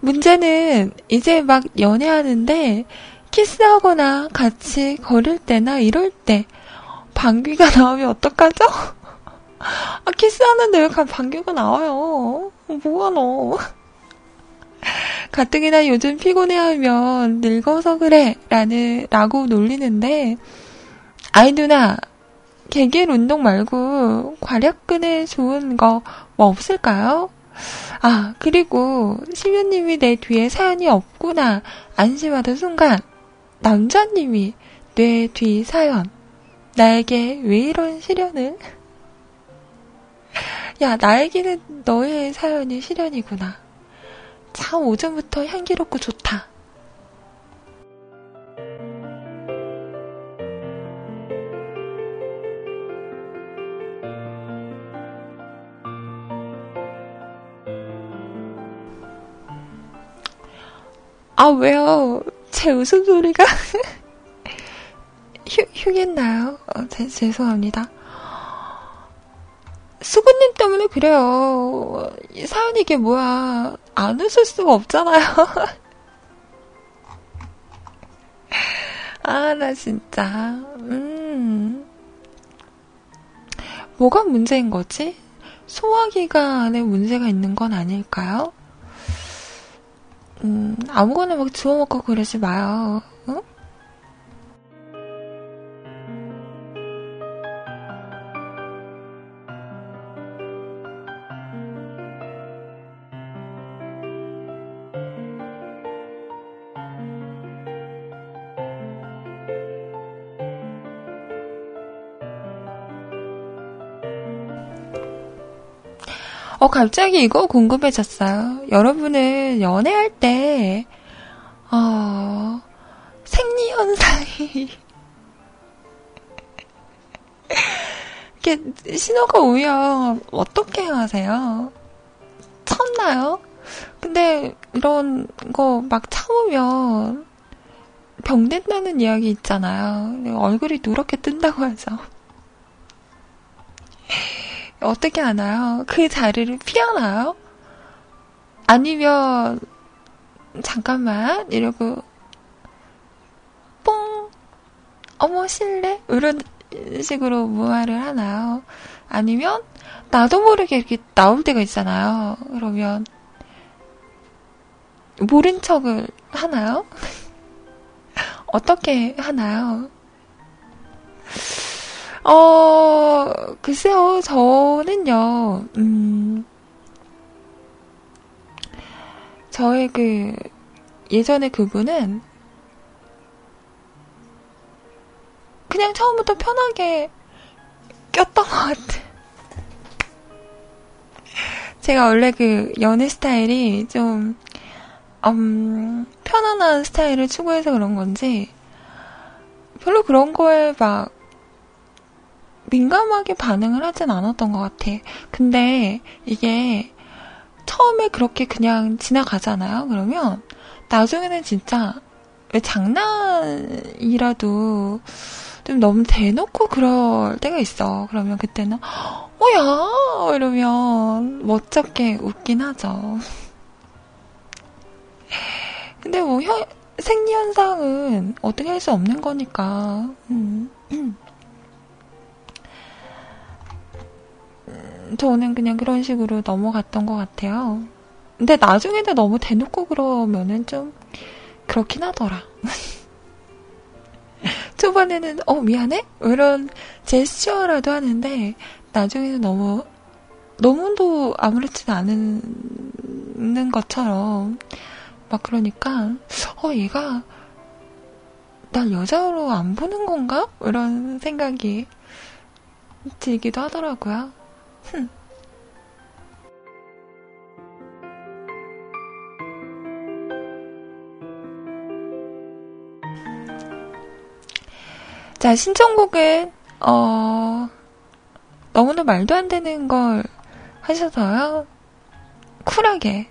문제는 이제 막 연애하는데 키스하거나 같이 걸을 때나 이럴 때 방귀가 나오면 어떡하죠? 아, 키스하는데 왜 방귀가 나와요? 뭐가 너? 가뜩이나 요즘 피곤해하면 늙어서 그래 라는 라고 놀리는데 아이 누나 개길 운동 말고 괄약근에 좋은 거 뭐 없을까요? 아 그리고 심연님이 내 뒤에 사연이 없구나 안심하던 순간 남자님이 내 뒤 사연 나에게 왜 이런 시련을 야 나에게는 너의 사연이 시련이구나 참 오전부터 향기롭고 좋다. 아, 왜요? 제 웃음소리가 휴, 휴겠나요? 어, 제, 죄송합니다. 수구님 때문에 그래요. 사연이 이게 뭐야. 안 웃을 수가 없잖아요. 아, 나 진짜. 음. 뭐가 문제인 거지? 소화기관에 문제가 있는 건 아닐까요? 음, 아무거나 막 주워 먹고 그러지 마요. 응? 어, 갑자기 이거 궁금해졌어요. 여러분은 연애할 때, 어, 생리현상이, 이렇게 신호가 오면 어떻게 하세요? 참나요? 근데 이런 거 막 참으면 병된다는 이야기 있잖아요. 얼굴이 누렇게 뜬다고 하죠. 어떻게 하나요? 그 자리를 피하나요? 아니면 잠깐만 이러고 뽕 어머 실례 이런 식으로 무화를 하나요? 아니면 나도 모르게 이렇게 나올 때가 있잖아요. 그러면 모른 척을 하나요? 어떻게 하나요? 어, 글쎄요, 저는요, 음, 저의 그, 예전에 그분은, 그냥 처음부터 편하게 꼈던 것 같아. 제가 원래 그 연애 스타일이 좀, 음, 편안한 스타일을 추구해서 그런 건지, 별로 그런 거에 막, 민감하게 반응을 하진 않았던 것 같아. 근데 이게 처음에 그렇게 그냥 지나가잖아요. 그러면 나중에는 진짜 왜 장난이라도 좀 너무 대놓고 그럴 때가 있어. 그러면 그때는 어야 이러면 멋쩍게 웃긴 하죠. 근데 뭐 현, 생리 현상은 어떻게 할 수 없는 거니까. 음. 저는 그냥 그런 식으로 넘어갔던 것 같아요. 근데 나중에는 너무 대놓고 그러면은 좀 그렇긴 하더라. 초반에는 어 미안해 이런 제스처라도 하는데 나중에는 너무 너무도 아무렇지도 않은 것처럼 막 그러니까 어 얘가 날 여자로 안 보는 건가 이런 생각이 들기도 하더라고요. 자, 신청곡은, 어, 너무나 말도 안 되는 걸 하셔서요. 쿨하게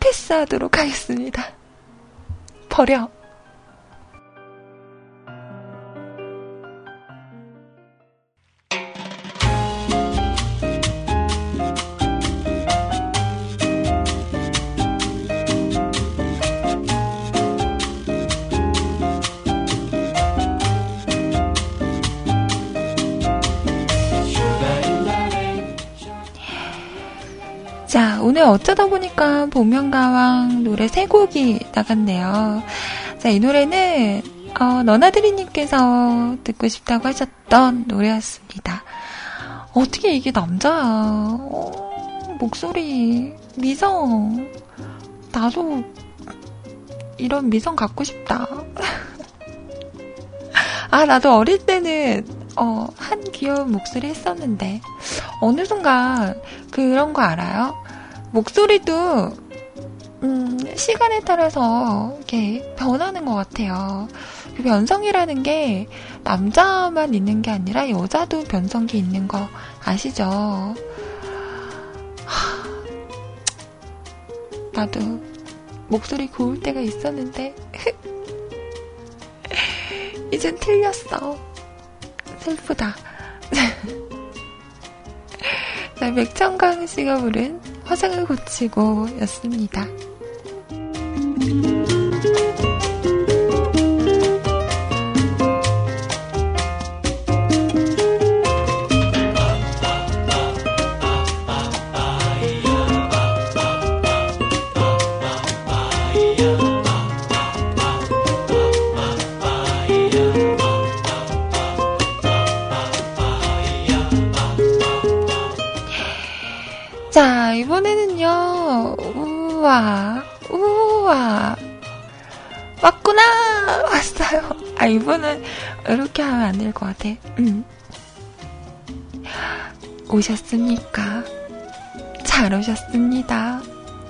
패스하도록 하겠습니다. 버려. 어쩌다 보니까 복면가왕 노래 세 곡이 나갔네요. 자, 이 노래는, 어, 너나드리님께서 듣고 싶다고 하셨던 노래였습니다. 어떻게 이게 남자야. 어, 목소리, 미성. 나도 이런 미성 갖고 싶다. 아, 나도 어릴 때는, 어, 한 귀여운 목소리 했었는데, 어느 순간 그런 거 알아요? 목소리도 음, 시간에 따라서 이렇게 변하는 것 같아요. 그 변성이라는 게 남자만 있는 게 아니라 여자도 변성기 있는 거 아시죠? 하, 나도 목소리 고울 때가 있었는데 이젠 틀렸어. 슬프다. 네, 맥정강 씨가 부른 화장을 고치고 였습니다. 우와, 우와. 왔구나! 왔어요. 아, 이분은 이렇게 하면 안 될 것 같아. 음. 오셨습니까? 잘 오셨습니다.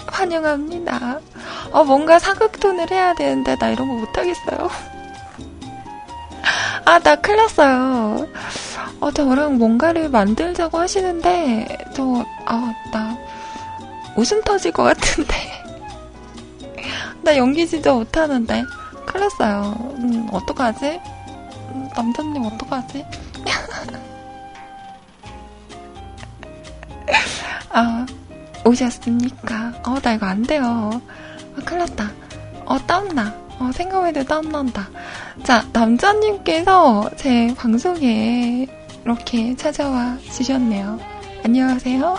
환영합니다. 어, 뭔가 사극톤을 해야 되는데, 나 이런 거 못하겠어요. 아, 나 큰일 났어요. 어, 저랑 뭔가를 만들자고 하시는데, 저, 아, 나 웃음 터질 것 같은데. 나 연기 진짜 못하는데. 큰일 났어요. 음, 어떡하지? 음, 남자님 어떡하지? 아, 오셨습니까? 어, 나 이거 안 돼요. 아, 큰일 났다. 어, 땀나. 어, 생각해도 땀난다. 자, 남자님께서 제 방송에 이렇게 찾아와 주셨네요. 안녕하세요.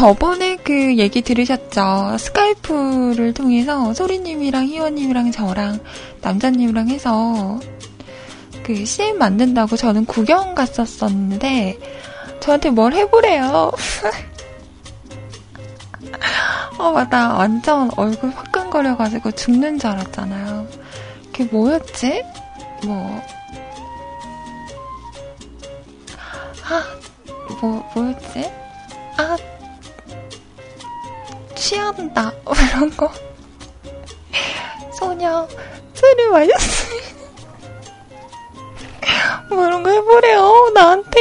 저번에 그 얘기 들으셨죠? 스카이프를 통해서 소리님이랑 희원님이랑 저랑 남자님이랑 해서 그 CM 만든다고 저는 구경 갔었었는데 저한테 뭘 해보래요. 어, 맞다. 완전 얼굴 화끈거려가지고 죽는 줄 알았잖아요. 그게 뭐였지? 뭐. 아, 뭐, 뭐였지? 아, 취한다. 뭐 이런 거. 소녀, 술을 마셨어요. 뭐 이런 거 해보래요, 나한테.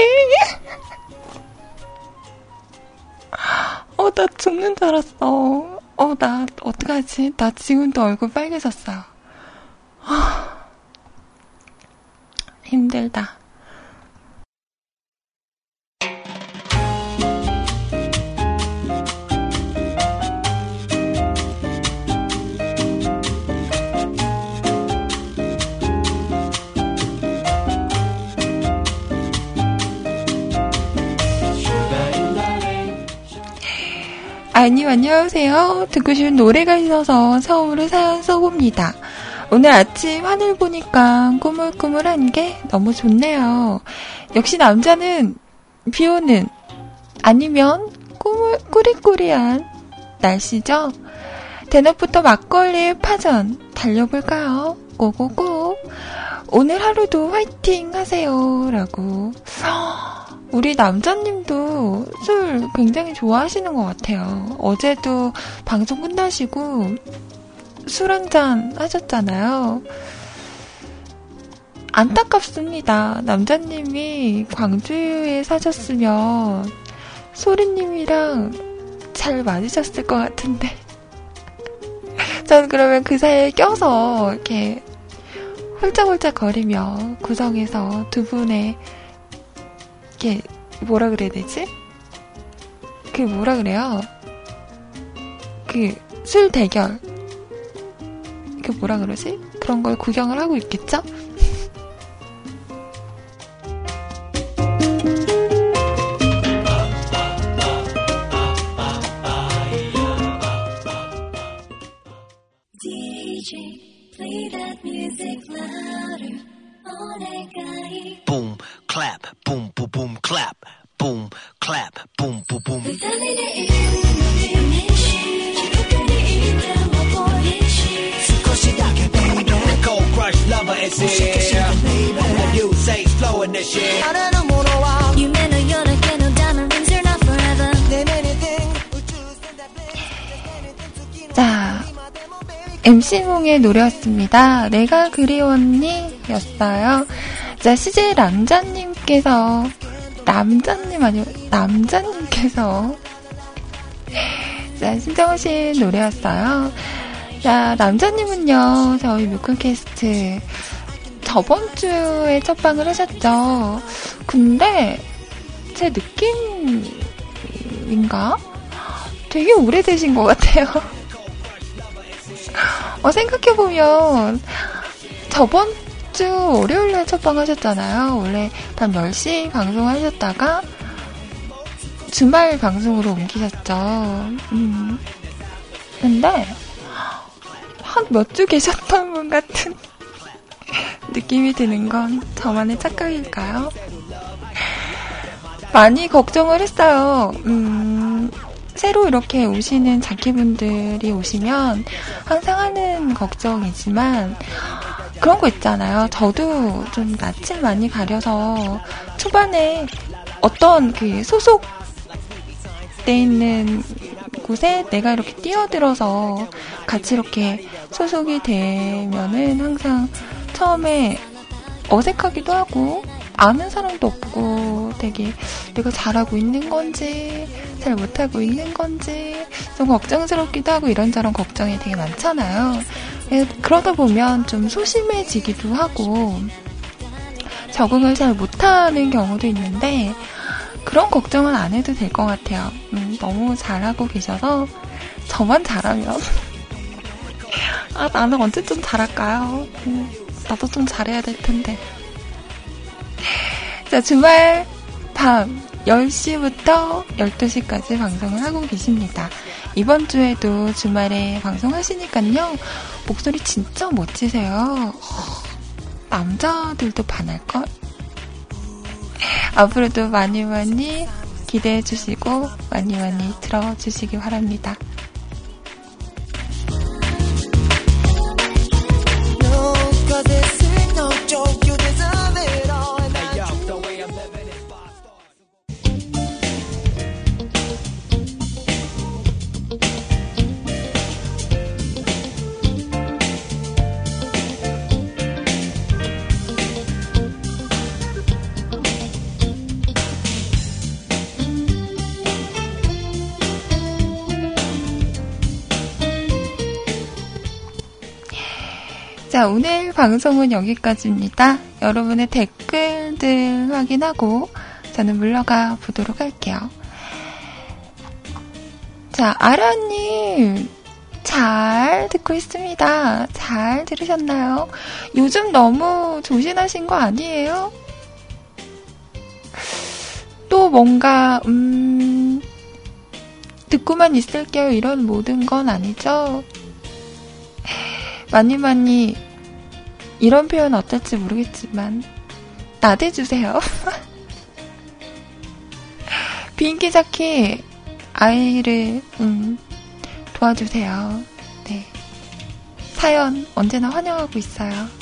어, 나 죽는 줄 알았어. 어, 나, 어떡하지? 나 지금도 얼굴 빨개졌어요. 아, 힘들다. 아니, 안녕하세요. 듣고 싶은 노래가 있어서 서울을 사연 써봅니다. 오늘 아침 하늘 보니까 꾸물꾸물한 게 너무 좋네요. 역시 남자는 비 오는 아니면 꾸물, 꾸리꾸리한 날씨죠? 대낮부터 막걸리 파전 달려볼까요? 고고고. 오늘 하루도 화이팅 하세요. 라고. 우리 남자님도 술 굉장히 좋아하시는 것 같아요. 어제도 방송 끝나시고 술 한 잔 하셨잖아요. 안타깝습니다. 남자님이 광주에 사셨으면 소리님이랑 잘 맞으셨을 것 같은데. 전 그러면 그 사이에 껴서 이렇게 홀짝홀짝 거리며 구성해서 두 분의 이게 뭐라 그래야 되지? 그 뭐라 그래요? 그 술 대결 그 뭐라 그러지? 그런 걸 구경을 하고 있겠죠? boom, clap, boom, boom, boom, clap, boom, clap, boom, boom, boom. Cold crush lover is here. The new saints flowing this year.夢のようなけの diamond rings are not forever 자, MC몽의 노래였습니다. 내가 그리웠니? 였어요. 자, CJ 남자님께서, 남자님 아니요, 남자님께서, 자, 신청하신 노래였어요. 자, 남자님은요, 저희 뮤클캐스트 저번 주에 첫 방을 하셨죠. 근데, 제 느낌인가? 되게 오래되신 것 같아요. 어, 생각해보면, 저번 주 월요일 날 첫방 하셨잖아요. 원래 밤 10시 방송하셨다가, 주말 방송으로 옮기셨죠. 음. 근데, 한 몇 주 계셨던 분 같은 느낌이 드는 건 저만의 착각일까요? 많이 걱정을 했어요. 음, 새로 이렇게 오시는 자키분들이 오시면 항상 하는 걱정이지만 그런 거 있잖아요. 저도 좀 낯을 많이 가려서 초반에 어떤 그 소속돼 있는 곳에 내가 이렇게 뛰어들어서 같이 이렇게 소속이 되면은 항상 처음에 어색하기도 하고 아는 사람도 없고 되게 내가 잘하고 있는 건지 잘 못하고 있는 건지 좀 걱정스럽기도 하고 이런저런 걱정이 되게 많잖아요. 예, 그러다 보면 좀 소심해지기도 하고 적응을 잘 못하는 경우도 있는데 그런 걱정은 안 해도 될 것 같아요. 음, 너무 잘하고 계셔서 저만 잘하면 아 나는 언제 좀 잘할까요? 음, 나도 좀 잘해야 될 텐데. 자, 주말 밤 10시부터 12시까지 방송을 하고 계십니다. 이번 주에도 주말에 방송하시니까요. 목소리 진짜 멋지세요. 남자들도 반할걸? 앞으로도 많이 많이 기대해 주시고 많이 많이 들어주시기 바랍니다. 자, 오늘 방송은 여기까지입니다. 여러분의 댓글들 확인하고 저는 물러가 보도록 할게요. 자, 아라님, 잘 듣고 있습니다. 잘 들으셨나요? 요즘 너무 조신하신 거 아니에요? 또 뭔가, 음, 듣고만 있을게요. 이런 모든 건 아니죠? 많이 많이 이런 표현 어떨지 모르겠지만 나대주세요. 비인기 자키 아이를 음, 도와주세요. 네 사연 언제나 환영하고 있어요.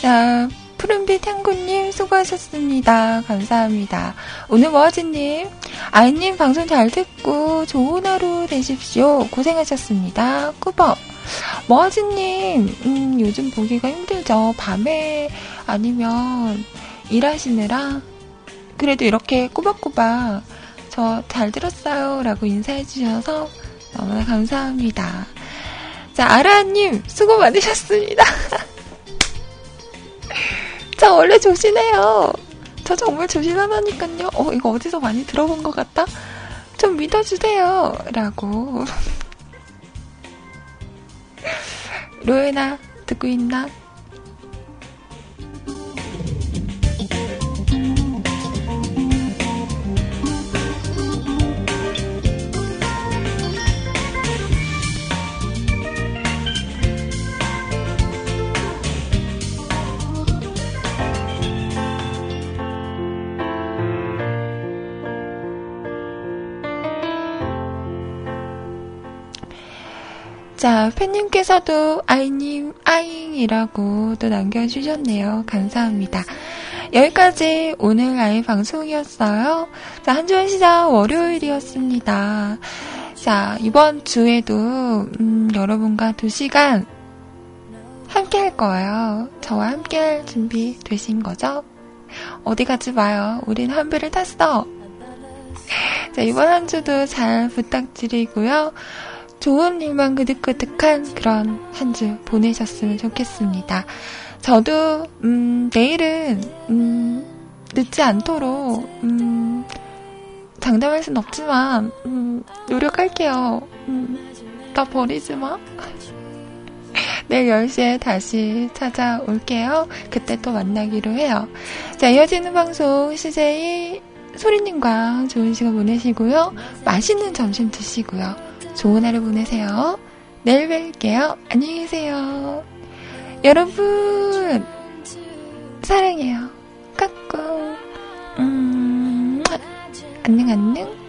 자, 푸른빛 향구님 수고하셨습니다. 감사합니다. 오늘 머아지님, 아이님 방송 잘 듣고 좋은 하루 되십시오. 고생하셨습니다. 꾸벅. 머아지님, 음, 요즘 보기가 힘들죠. 밤에 아니면 일하시느라. 그래도 이렇게 꾸벅꾸벅 저잘 들었어요. 라고 인사해 주셔서 너무나 감사합니다. 자, 아라님, 수고 많으셨습니다. 저 원래 조신해요. 저 정말 조신하다니까요. 어, 이거 어디서 많이 들어본 것 같다? 좀 믿어주세요. 라고. 로에나, 듣고 있나? 자, 팬님께서도 아이님, 아잉이라고 또 남겨주셨네요. 감사합니다. 여기까지 오늘 아이 방송이었어요. 자, 한 주의 시작 월요일이었습니다. 자, 이번 주에도, 음, 여러분과 두 시간 함께 할 거예요. 저와 함께 할 준비 되신 거죠? 어디 가지 마요. 우린 한 배를 탔어. 자, 이번 한 주도 잘 부탁드리고요. 좋은 일만 그득그득한 그런 한 주 보내셨으면 좋겠습니다. 저도 음, 내일은 음, 늦지 않도록, 음, 장담할 순 없지만, 음, 노력할게요. 음, 나 버리지 마. 내일 10시에 다시 찾아올게요. 그때 또 만나기로 해요. 자, 이어지는 방송 CJ 소리님과 좋은 시간 보내시고요. 맛있는 점심 드시고요. 좋은 하루 보내세요. 내일 뵐게요. 안녕히 계세요. 여러분, 사랑해요. 까꿍. 음, 안녕, 안녕.